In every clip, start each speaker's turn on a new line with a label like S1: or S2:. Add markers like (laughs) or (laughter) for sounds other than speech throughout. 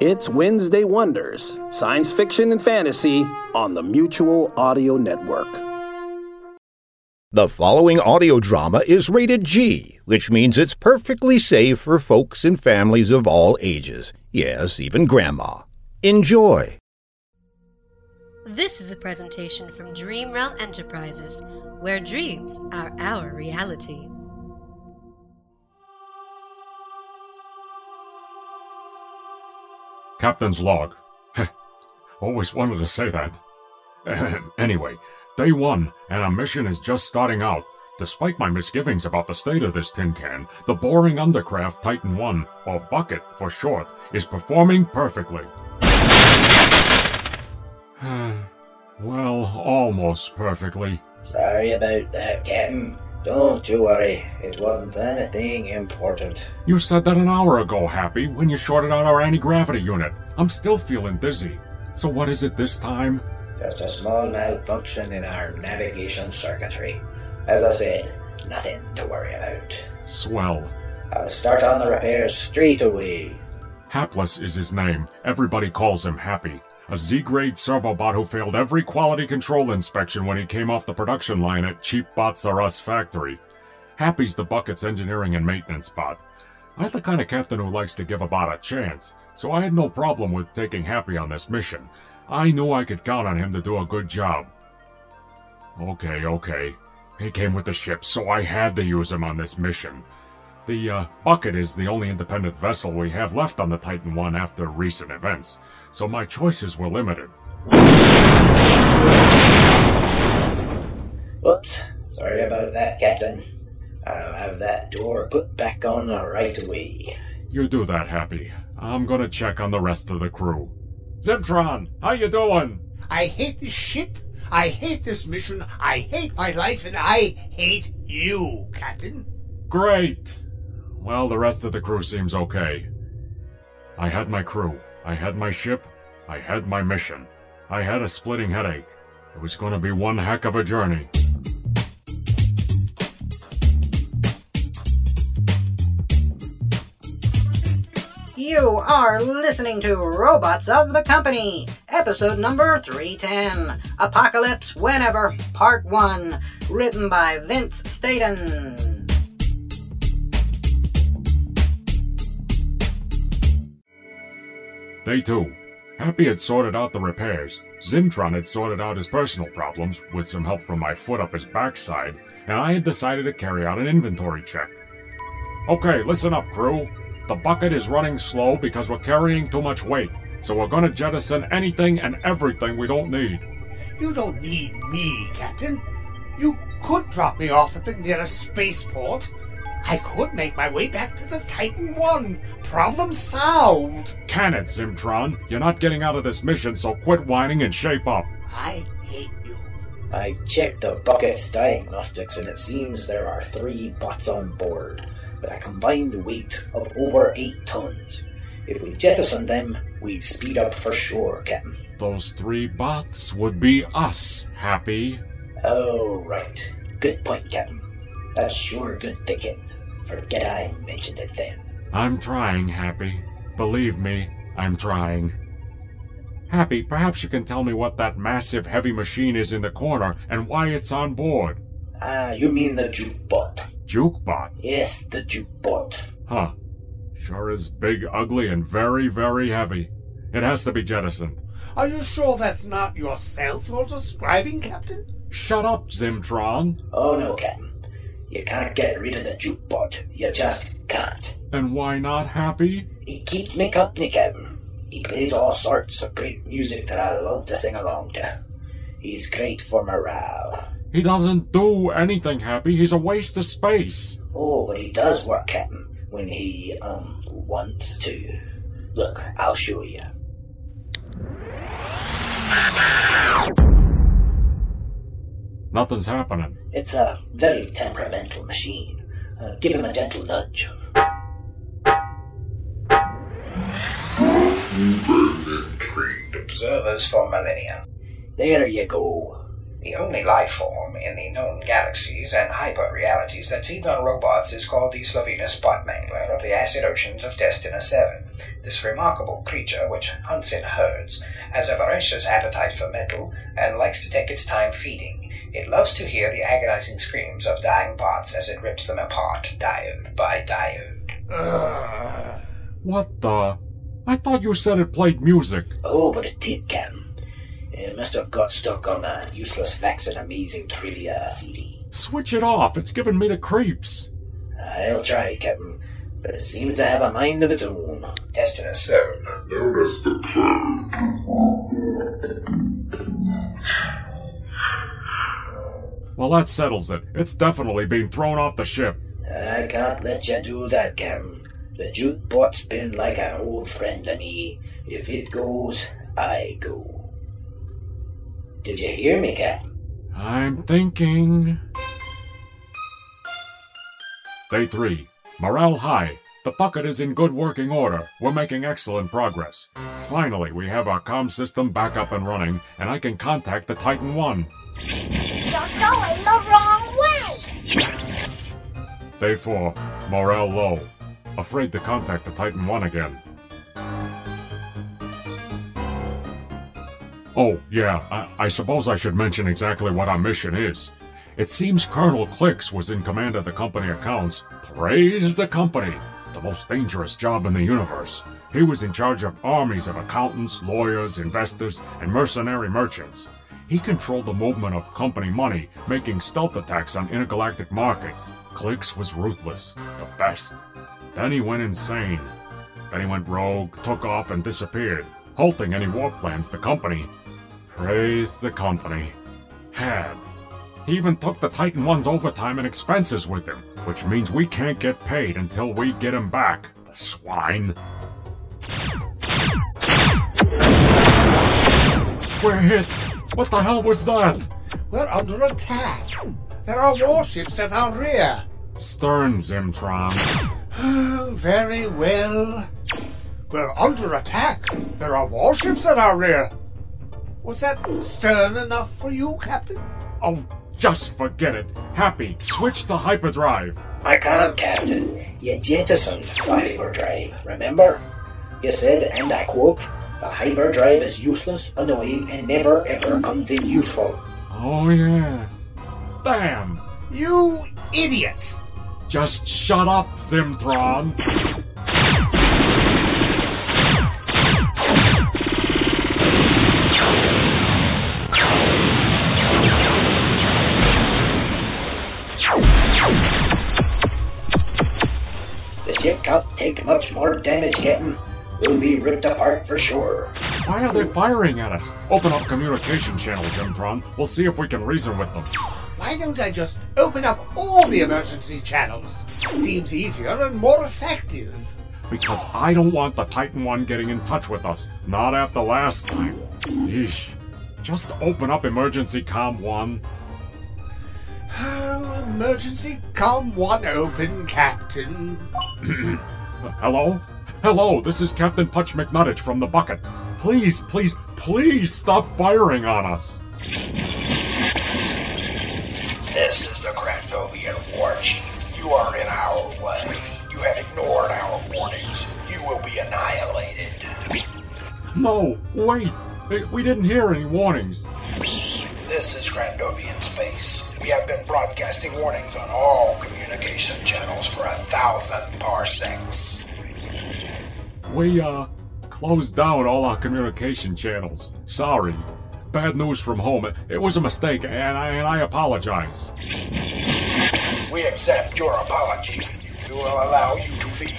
S1: It's Wednesday Wonders, science fiction and fantasy on the Mutual Audio Network.
S2: The following audio drama is rated G, which means it's perfectly safe for folks and families of all ages. Yes, even grandma. Enjoy.
S3: This is a presentation from Dream Realm Enterprises, where dreams are our reality.
S4: Captain's log. Always wanted to say that. (laughs) anyway, day one, and our mission is just starting out. Despite my misgivings about the state of this tin can, the boring undercraft Titan 1, or Bucket for short, is performing perfectly. (sighs) well, almost perfectly.
S5: Sorry about that, Captain. Don't you worry, it wasn't anything important.
S4: You said that an hour ago, Happy, when you shorted out our anti gravity unit. I'm still feeling dizzy. So, what is it this time?
S5: Just a small malfunction in our navigation circuitry. As I said, nothing to worry about.
S4: Swell.
S5: I'll start on the repairs straight away.
S4: Hapless is his name. Everybody calls him Happy. A Z-grade servobot who failed every quality control inspection when he came off the production line at Cheap Bots R Us factory. Happy's the Bucket's engineering and maintenance bot. I'm the kind of captain who likes to give a bot a chance, so I had no problem with taking Happy on this mission. I knew I could count on him to do a good job. Okay, okay. He came with the ship, so I had to use him on this mission. The uh, Bucket is the only independent vessel we have left on the Titan 1 after recent events, so my choices were limited.
S5: Whoops. Sorry about that, Captain. I'll have that door put back on right away.
S4: You do that, Happy. I'm gonna check on the rest of the crew. Zimtron, how you doing?
S6: I hate this ship. I hate this mission. I hate my life, and I hate you, Captain.
S4: Great. Well, the rest of the crew seems okay. I had my crew. I had my ship. I had my mission. I had a splitting headache. It was going to be one heck of a journey.
S7: You are listening to Robots of the Company, episode number 310 Apocalypse Whenever, Part 1, written by Vince Staten.
S4: Day 2. Happy had sorted out the repairs. Zimtron had sorted out his personal problems, with some help from my foot up his backside, and I had decided to carry out an inventory check. Okay, listen up, crew. The bucket is running slow because we're carrying too much weight, so we're gonna jettison anything and everything we don't need.
S6: You don't need me, Captain. You could drop me off at the nearest spaceport. I could make my way back to the Titan 1. Problem solved.
S4: Can it, Zimtron? You're not getting out of this mission, so quit whining and shape up.
S6: I hate you.
S5: I checked the bucket's diagnostics and it seems there are three bots on board, with a combined weight of over 8 tons. If we jettison them, we'd speed up for sure, Captain.
S4: Those three bots would be us, Happy.
S5: Oh, right. Good point, Captain. That's sure good thinking. Forget I mentioned it then.
S4: I'm trying, Happy. Believe me, I'm trying. Happy, perhaps you can tell me what that massive heavy machine is in the corner and why it's on board.
S5: Ah, you mean the jukebot.
S4: Jukebot?
S5: Yes, the jukebot.
S4: Huh. Sure is big, ugly, and very, very heavy. It has to be jettisoned.
S6: Are you sure that's not yourself you're describing, Captain?
S4: Shut up, Zimtron.
S5: Oh no, Captain. You can't get rid of the jukebot. You just can't.
S4: And why not, Happy?
S5: He keeps me company, Captain. He plays all sorts of great music that I love to sing along to. He's great for morale.
S4: He doesn't do anything, Happy. He's a waste of space.
S5: Oh, but he does work, Captain, when he, um, wants to. Look, I'll show you.
S4: Nothing's happening.
S5: It's a very temperamental machine. Uh, give him a gentle nudge.
S8: trained observers for millennia.
S5: There you go.
S8: The only life form in the known galaxies and hyper realities that feeds on robots is called the Slovenous bot mangler of the acid oceans of Destina 7. This remarkable creature, which hunts in herds, has a voracious appetite for metal and likes to take its time feeding. It loves to hear the agonizing screams of dying bots as it rips them apart, diode by diode.
S4: What the? I thought you said it played music.
S5: Oh, but it did, Captain. It must have got stuck on that useless facts and amazing trivia CD.
S4: Switch it off. It's giving me the creeps.
S5: I'll try, Captain, but it seems to have a mind of its own.
S8: Destina 7.
S9: Notice the
S4: Well, that settles it. It's definitely being thrown off the ship.
S5: I can't let you do that, Captain. The jukebot's been like an old friend to me. If it goes, I go. Did you hear me, Captain?
S4: I'm thinking. Day 3. Morale high. The bucket is in good working order. We're making excellent progress. Finally, we have our comm system back up and running, and I can contact the Titan 1.
S10: You're going the wrong way!
S4: Day 4. Morale low. Afraid to contact the Titan 1 again. Oh, yeah, I, I suppose I should mention exactly what our mission is. It seems Colonel Clicks was in command of the company accounts. Praise the company! The most dangerous job in the universe. He was in charge of armies of accountants, lawyers, investors, and mercenary merchants. He controlled the movement of company money, making stealth attacks on intergalactic markets. Clicks was ruthless, the best. Then he went insane. Then he went rogue, took off, and disappeared, halting any war plans the company. Praise the company. Had. He even took the Titan One's overtime and expenses with him, which means we can't get paid until we get him back. The swine. We're hit. What the hell was that?
S6: We're under attack. There are warships at our rear.
S4: Stern, Zimtron.
S6: Oh, very well. We're under attack. There are warships at our rear. Was that stern enough for you, Captain?
S4: Oh, just forget it. Happy, switch to hyperdrive.
S5: I can't, Captain. You jettisoned hyperdrive, remember? You said, and I quote, the hyperdrive is useless, annoying, and never ever comes in useful.
S4: Oh, yeah. Damn!
S6: You idiot!
S4: Just shut up, Zimtron.
S5: The ship can't take much more damage, Captain. We'll be ripped apart for sure.
S4: Why are they firing at us? Open up communication channels, Zimtron. We'll see if we can reason with them.
S6: Why don't I just open up all the emergency channels? Seems easier and more effective.
S4: Because I don't want the Titan One getting in touch with us. Not after last time. Yeesh. Just open up emergency Com 1.
S6: Oh, emergency com one open, Captain. (clears throat)
S4: Hello? Hello, this is Captain Putch McNuttich from the bucket. Please, please, please stop firing on us.
S8: This is the Grandovian War Chief. You are in our way. You have ignored our warnings. You will be annihilated.
S4: No, wait. We didn't hear any warnings.
S8: This is Grandovian Space. We have been broadcasting warnings on all communication channels for a thousand parsecs.
S4: We, uh, closed down all our communication channels. Sorry. Bad news from home. It was a mistake, and I, and I apologize.
S8: We accept your apology. We will allow you to leave.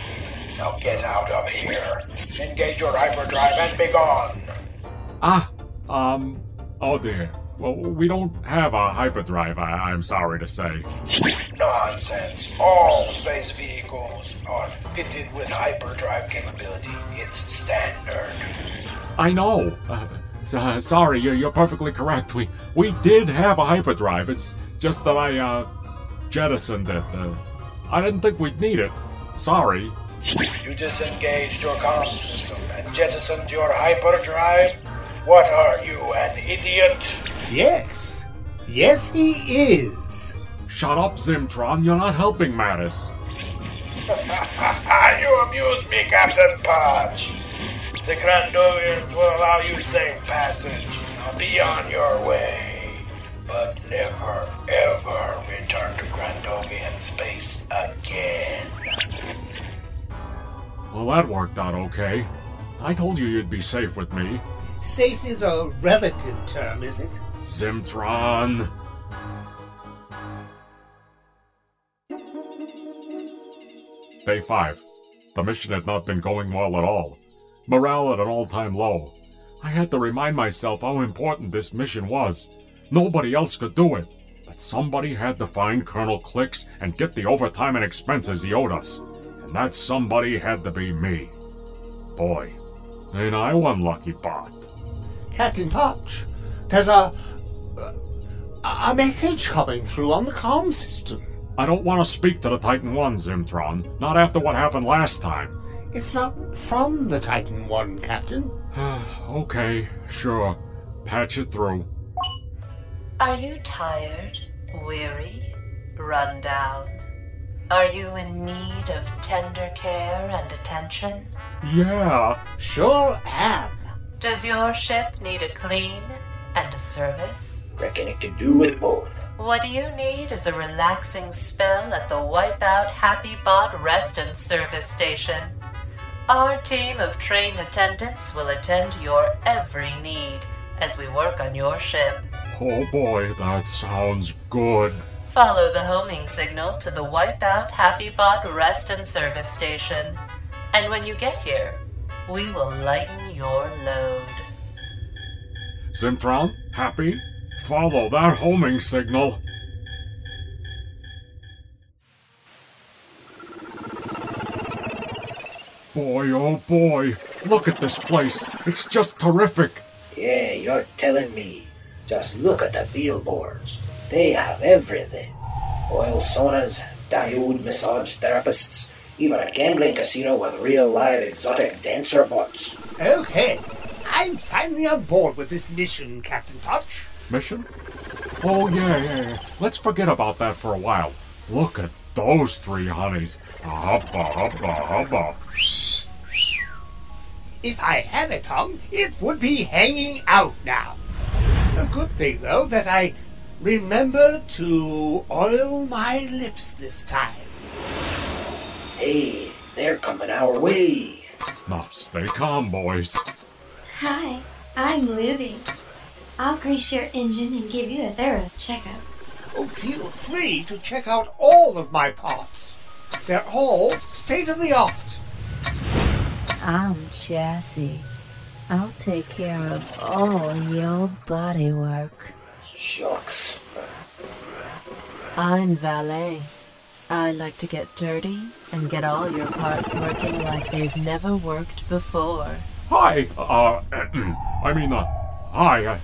S8: Now get out of here. Engage your hyperdrive and be gone.
S4: Ah, um, oh dear. Well, we don't have a hyperdrive, I, I'm sorry to say.
S8: Nonsense. All space vehicles are fitted with hyperdrive capability. It's standard.
S4: I know. Uh, so- sorry, you're, you're perfectly correct. We we did have a hyperdrive. It's just that I uh, jettisoned it. Uh, I didn't think we'd need it. Sorry.
S8: You disengaged your comm system and jettisoned your hyperdrive? What are you, an idiot?
S6: Yes. Yes, he is.
S4: Shut up, Zimtron. You're not helping matters. (laughs)
S8: you amuse me, Captain Podge. The Grandovians will allow you safe passage. Now be on your way. But never, ever return to Grandovian space again.
S4: Well, that worked out okay. I told you you'd be safe with me.
S6: Safe is a relative term, is it?
S4: Zimtron. Day 5. The mission had not been going well at all. Morale at an all time low. I had to remind myself how important this mission was. Nobody else could do it. But somebody had to find Colonel Clicks and get the overtime and expenses he owed us. And that somebody had to be me. Boy, ain't I one lucky bot.
S6: Captain Potch, there's a, a a message coming through on the comm system.
S4: I don't want to speak to the Titan 1, Zimtron. Not after what happened last time.
S6: It's not from the Titan One, Captain. (sighs)
S4: okay, sure. Patch it through.
S9: Are you tired, weary, run down? Are you in need of tender care and attention?
S4: Yeah.
S6: Sure am.
S9: Does your ship need a clean and a service?
S5: Reckon it can do with both.
S9: What do you need is a relaxing spell at the Wipeout Happy Bot Rest and Service Station. Our team of trained attendants will attend to your every need as we work on your ship.
S4: Oh boy, that sounds good.
S9: Follow the homing signal to the Wipeout Happy Bot Rest and Service Station. And when you get here, we will lighten your load.
S4: Zimtron, happy? Follow that homing signal. Boy, oh boy, look at this place. It's just terrific.
S5: Yeah, you're telling me. Just look at the billboards. They have everything. Oil saunas, diode massage therapists, even a gambling casino with real live exotic dancer bots.
S6: Okay, I'm finally on board with this mission, Captain Potch.
S4: Mission? Oh, yeah, yeah, yeah. Let's forget about that for a while. Look at those three honeys. Hubba, hubba, hubba.
S6: If I had a tongue, it would be hanging out now. A good thing, though, that I remember to oil my lips this time.
S5: Hey, they're coming our way.
S4: Now, stay calm, boys.
S11: Hi, I'm Libby. I'll grease your engine and give you a thorough checkup.
S6: Oh, feel free to check out all of my parts. They're all state of the art.
S12: I'm Chassis. I'll take care of all your body work.
S5: Shucks.
S12: I'm Valet. I like to get dirty and get all your parts working like they've never worked before.
S4: Hi, uh, (clears throat) I mean, uh, hi, uh,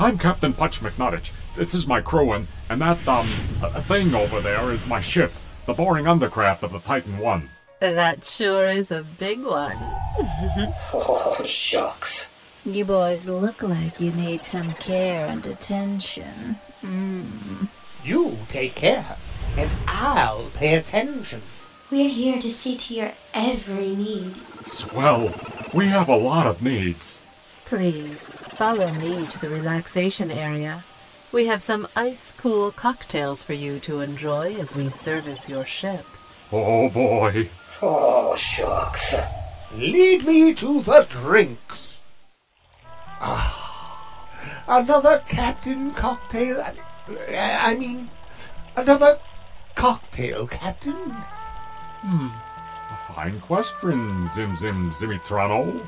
S4: I'm Captain Putch McNuttich. This is my crew, and, and that, um, uh, thing over there is my ship, the boring undercraft of the Titan One.
S12: That sure is a big one. (laughs)
S5: oh, shucks.
S12: You boys look like you need some care and attention. Mm.
S6: You take care, and I'll pay attention.
S11: We're here to see to your every need.
S4: Swell. We have a lot of needs.
S12: Please follow me to the relaxation area. We have some ice cool cocktails for you to enjoy as we service your ship.
S4: Oh boy.
S5: Oh, shucks.
S6: Lead me to the drinks. Ah, another Captain Cocktail. I mean, another cocktail, Captain.
S4: Hmm. A fine question, Zim Zim Zimitrano.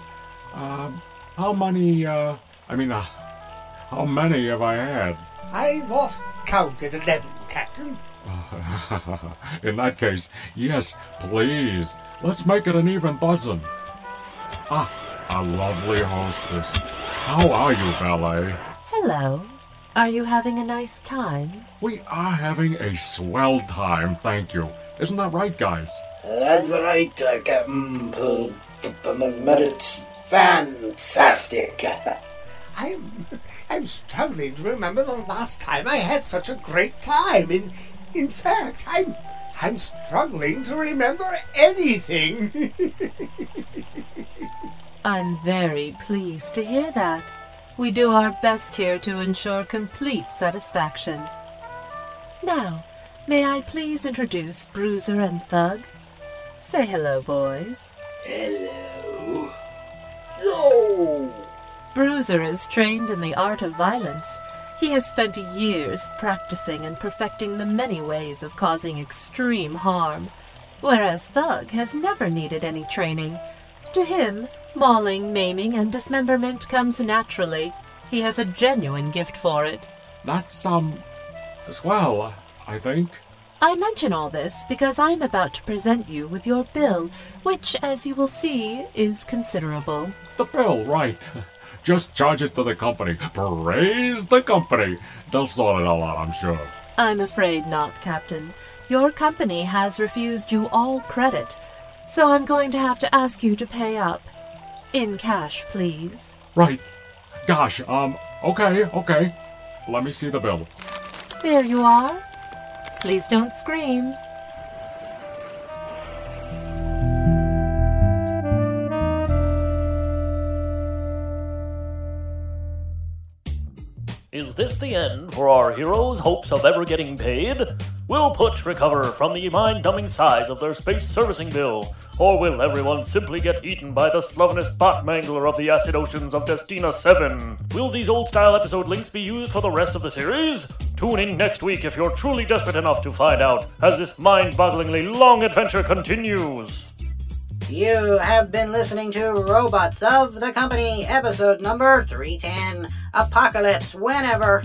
S4: Um, how many, uh, I mean, uh, how many have I had?
S6: I lost count at eleven, Captain. (laughs)
S4: In that case, yes, please. Let's make it an even dozen. Ah, a lovely hostess. How are you, valet?
S12: Hello. Are you having a nice time?
S4: We are having a swell time, thank you. Isn't that right, guys?
S5: That's right, uh, Captain. But it's fantastic. (laughs)
S6: I'm I'm struggling to remember the last time I had such a great time. In in fact, I'm I'm struggling to remember anything. (laughs)
S12: I'm very pleased to hear that. We do our best here to ensure complete satisfaction. Now, may I please introduce Bruiser and Thug? Say hello, boys.
S5: Hello.
S12: Bruiser is trained in the art of violence. He has spent years practicing and perfecting the many ways of causing extreme harm, whereas Thug has never needed any training. To him, mauling, maiming, and dismemberment comes naturally. He has a genuine gift for it.
S4: That's, um, well. I think.
S12: I mention all this because I'm about to present you with your bill, which, as you will see, is considerable.
S4: The bill, right. (laughs) Just charge it to the company. Praise the company. They'll sort it all out, I'm sure.
S12: I'm afraid not, Captain. Your company has refused you all credit, so I'm going to have to ask you to pay up. In cash, please.
S4: Right. Gosh, um, okay, okay. Let me see the bill.
S12: There you are. Please don't scream.
S13: End for our heroes' hopes of ever getting paid? Will Putsch recover from the mind-numbing size of their space servicing bill? Or will everyone simply get eaten by the slovenous bot mangler of the acid oceans of Destina 7? Will these old-style episode links be used for the rest of the series? Tune in next week if you're truly desperate enough to find out as this mind-bogglingly long adventure continues.
S7: You have been listening to Robots of the Company, episode number 310 Apocalypse Whenever,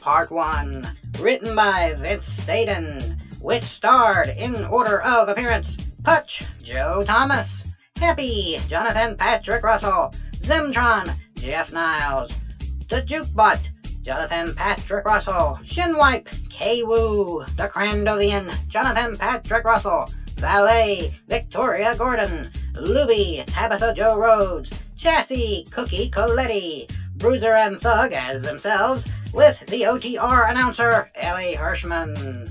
S7: Part 1. Written by Vince Staten, which starred, in order of appearance, Putsch, Joe Thomas, Happy, Jonathan Patrick Russell, Zimtron, Jeff Niles, The Jukebot, Jonathan Patrick Russell, Shinwipe, Kay Wu, The Grandovian, Jonathan Patrick Russell, Valet, Victoria Gordon, Luby, Tabitha Joe Rhodes, Chassis, Cookie Coletti, Bruiser and Thug as themselves, with the OTR announcer, Ellie Hirschman.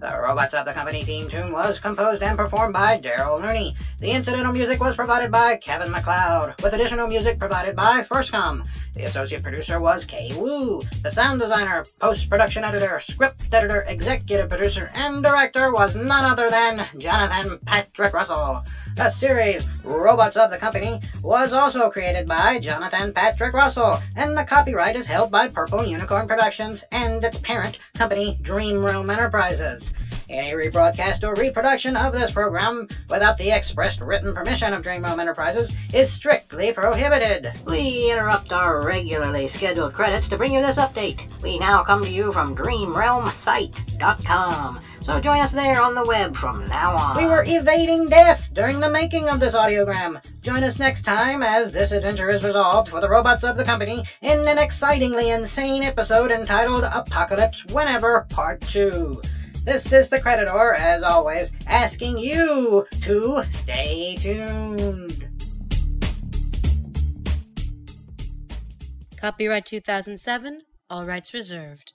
S7: The Robots of the Company theme tune was composed and performed by Daryl Looney. The incidental music was provided by Kevin MacLeod, with additional music provided by Firstcom. The associate producer was Kay Wu. The sound designer, post production editor, script editor, executive producer, and director was none other than Jonathan Patrick Russell. The series Robots of the Company was also created by Jonathan Patrick Russell, and the copyright is held by Purple Unicorn Productions and its parent company, Dream Realm Enterprises. Any rebroadcast or reproduction of this program without the expressed written permission of Dream Realm Enterprises is strictly prohibited. We interrupt our regularly scheduled credits to bring you this update. We now come to you from DreamRealmSite.com. So join us there on the web from now on. We were evading death during the making of this audiogram. Join us next time as this adventure is resolved for the robots of the company in an excitingly insane episode entitled Apocalypse Whenever Part 2. This is the Creditor, as always, asking you to stay tuned.
S3: Copyright 2007, all rights reserved.